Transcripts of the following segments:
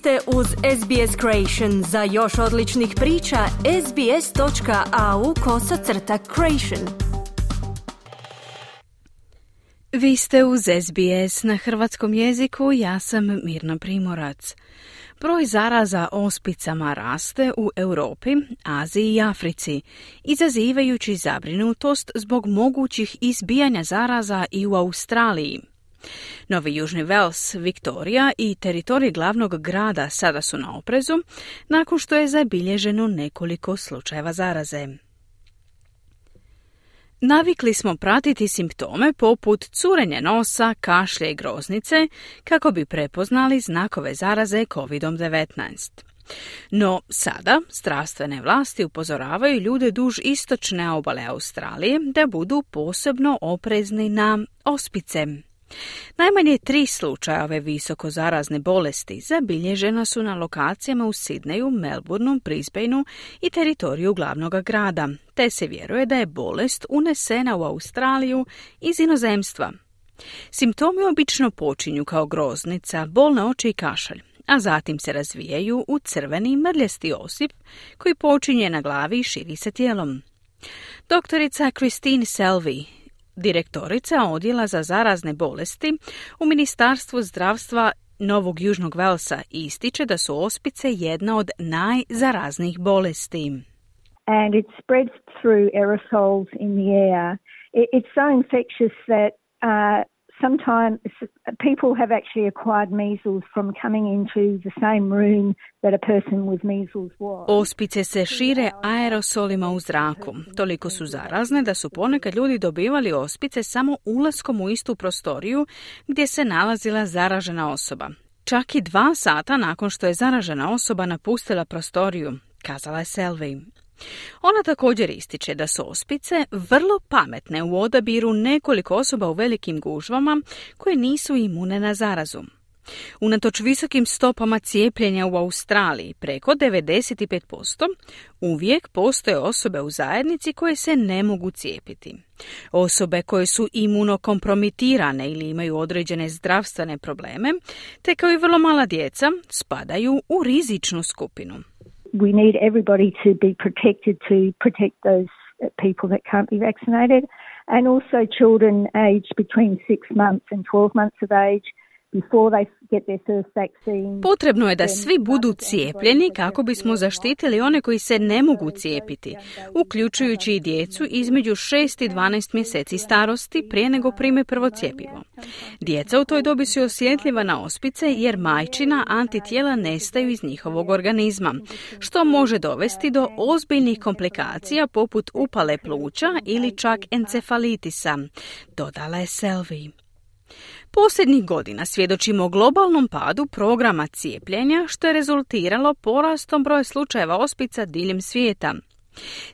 ste uz SBS Creation. Za još odličnih priča, sbs.au kosacrta creation. Vi ste uz SBS na hrvatskom jeziku, ja sam Mirna Primorac. Broj zaraza ospicama raste u Europi, Aziji i Africi, izazivajući zabrinutost zbog mogućih izbijanja zaraza i u Australiji. Novi Južni Vels, Viktorija i teritorij glavnog grada sada su na oprezu, nakon što je zabilježeno nekoliko slučajeva zaraze. Navikli smo pratiti simptome poput curenja nosa, kašlje i groznice kako bi prepoznali znakove zaraze COVID-19. No sada zdravstvene vlasti upozoravaju ljude duž istočne obale Australije da budu posebno oprezni na ospice. Najmanje tri slučaja ove visoko zarazne bolesti zabilježena su na lokacijama u Sidneju, Melbourneu, Brisbaneu i teritoriju glavnog grada, te se vjeruje da je bolest unesena u Australiju iz inozemstva. Simptomi obično počinju kao groznica, bolne oči i kašalj, a zatim se razvijaju u crveni mrljasti osip koji počinje na glavi i širi se tijelom. Doktorica Christine Selvi direktorica odjela za zarazne bolesti u Ministarstvu zdravstva Novog Južnog Velsa ističe da su ospice jedna od najzaraznijih bolesti. And it spreads through aerosols in the air. It's so infectious that uh, sometimes people have actually acquired measles from coming into the same room that a person with measles was. Ospice se šire aerosolima u zraku. Toliko su zarazne da su ponekad ljudi dobivali ospice samo ulaskom u istu prostoriju gdje se nalazila zaražena osoba. Čak i dva sata nakon što je zaražena osoba napustila prostoriju, kazala je Selvi. Ona također ističe da su ospice vrlo pametne u odabiru nekoliko osoba u velikim gužvama koje nisu imune na zarazu. Unatoč visokim stopama cijepljenja u Australiji, preko 95%, uvijek postoje osobe u zajednici koje se ne mogu cijepiti. Osobe koje su imunokompromitirane ili imaju određene zdravstvene probleme, te kao i vrlo mala djeca, spadaju u rizičnu skupinu. We need everybody to be protected to protect those people that can't be vaccinated, and also children aged between six months and 12 months of age Potrebno je da svi budu cijepljeni kako bismo zaštitili one koji se ne mogu cijepiti, uključujući i djecu između 6 i 12 mjeseci starosti prije nego prime prvo cjepivo. Djeca u toj dobi su osjetljiva na ospice jer majčina antitijela nestaju iz njihovog organizma, što može dovesti do ozbiljnih komplikacija poput upale pluća ili čak encefalitisa, dodala je Selvi. Posljednjih godina svjedočimo globalnom padu programa cijepljenja što je rezultiralo porastom broja slučajeva ospica diljem svijeta.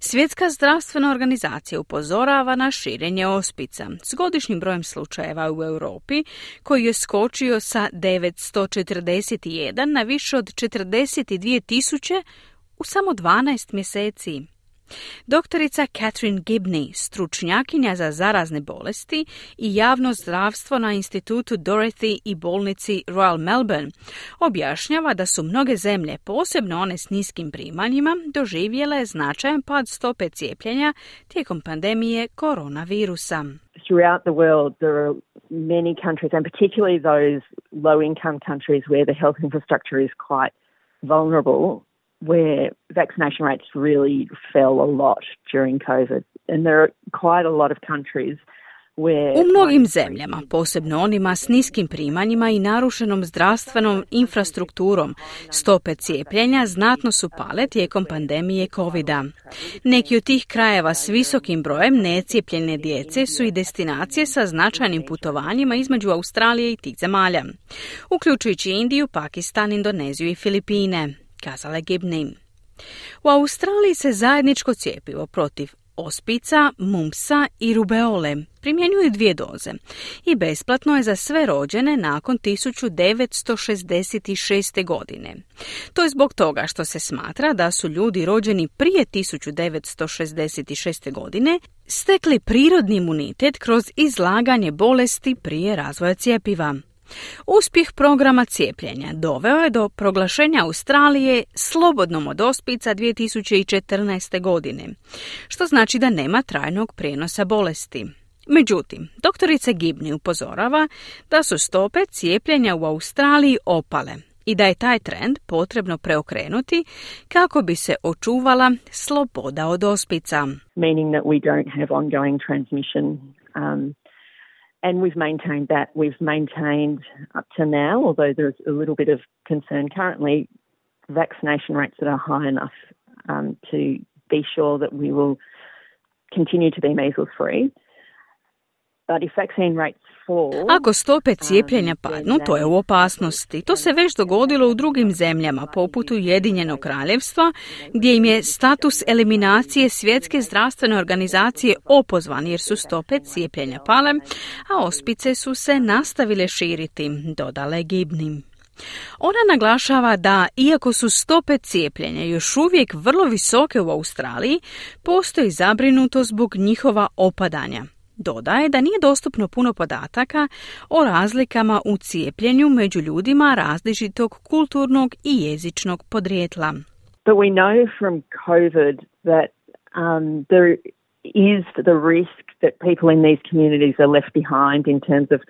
Svjetska zdravstvena organizacija upozorava na širenje ospica s godišnjim brojem slučajeva u Europi koji je skočio sa 941 na više od 42 tisuće u samo 12 mjeseci. Doktorica Catherine Gibney, stručnjakinja za zarazne bolesti i javno zdravstvo na institutu Dorothy i bolnici Royal Melbourne, objašnjava da su mnoge zemlje, posebno one s niskim primanjima, doživjele značajan pad stope cijepljenja tijekom pandemije koronavirusa. Throughout the world there are many countries and particularly those low income countries where the health infrastructure is quite vulnerable where vaccination rates really fell a lot during COVID. And there are quite a lot of countries U mnogim zemljama, posebno onima s niskim primanjima i narušenom zdravstvenom infrastrukturom, stope cijepljenja znatno su pale tijekom pandemije covid -a. Neki od tih krajeva s visokim brojem necijepljene djece su i destinacije sa značajnim putovanjima između Australije i tih zemalja, uključujući Indiju, Pakistan, Indoneziju i Filipine kazala Gibney. U Australiji se zajedničko cijepivo protiv ospica, mumpsa i rubeole primjenjuju dvije doze i besplatno je za sve rođene nakon 1966. godine. To je zbog toga što se smatra da su ljudi rođeni prije 1966. godine stekli prirodni imunitet kroz izlaganje bolesti prije razvoja cijepiva. Uspjeh programa cijepljenja doveo je do proglašenja Australije slobodnom od ospica 2014. godine, što znači da nema trajnog prijenosa bolesti. Međutim, doktorica Gibni upozorava da su stope cijepljenja u Australiji opale i da je taj trend potrebno preokrenuti kako bi se očuvala sloboda od ospica. Meaning that we don't have ongoing transmission um, and we've maintained that. We've maintained up to now, although there's a little bit of concern currently, vaccination rates that are high enough um, to be sure that we will continue to be measles free. Ako stope cijepljenja padnu, to je u opasnosti. To se već dogodilo u drugim zemljama, poput Ujedinjenog kraljevstva, gdje im je status eliminacije svjetske zdravstvene organizacije opozvan jer su stope cijepljenja pale, a ospice su se nastavile širiti, dodale Gibnim. Ona naglašava da, iako su stope cijepljenja još uvijek vrlo visoke u Australiji, postoji zabrinuto zbog njihova opadanja. Dodaje da nije dostupno puno podataka o razlikama u cijepljenju među ljudima različitog kulturnog i jezičnog podrijetla. But we know from COVID that um, there is the risk that people in these communities are left behind in terms of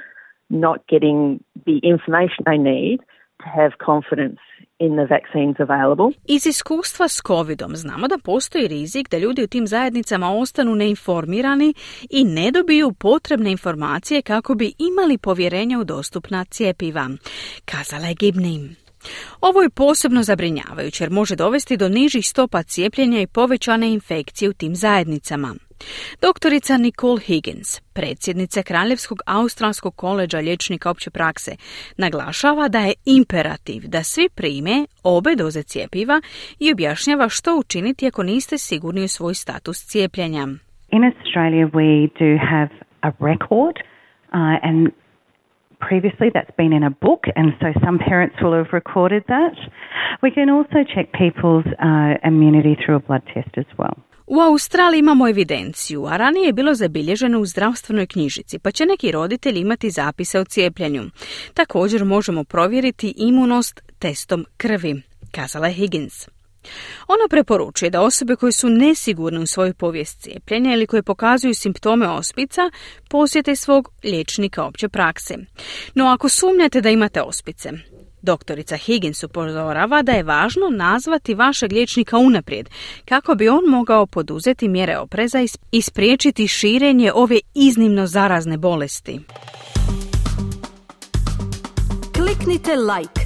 not getting the information they need have confidence in the vaccines available. Iz iskustva s covidom znamo da postoji rizik da ljudi u tim zajednicama ostanu neinformirani i ne dobiju potrebne informacije kako bi imali povjerenja u dostupna cijepiva, kazala je Gibnim. Ovo je posebno zabrinjavajuće jer može dovesti do nižih stopa cijepljenja i povećane infekcije u tim zajednicama. Doktorica Nicole Higgins, predsjednica Kraljevskog australskog koleđa liječnika opće prakse, naglašava da je imperativ da svi prime obe doze cijepiva i objašnjava što učiniti ako niste sigurni u svoj status cijepljenja. In Australia we do have a record uh, and previously that's been in a book and so some parents will have recorded that. We can also check people's uh, immunity through a blood test as well. U Australiji imamo evidenciju, a ranije je bilo zabilježeno u zdravstvenoj knjižici, pa će neki roditelji imati zapise o cijepljenju. Također možemo provjeriti imunost testom krvi, kazala je Higgins. Ona preporučuje da osobe koje su nesigurne u svoju povijest cijepljenja ili koje pokazuju simptome ospica posjete svog liječnika opće prakse. No ako sumnjate da imate ospice, Doktorica Higgins upozorava da je važno nazvati vašeg liječnika unaprijed kako bi on mogao poduzeti mjere opreza i spriječiti širenje ove iznimno zarazne bolesti. Kliknite like,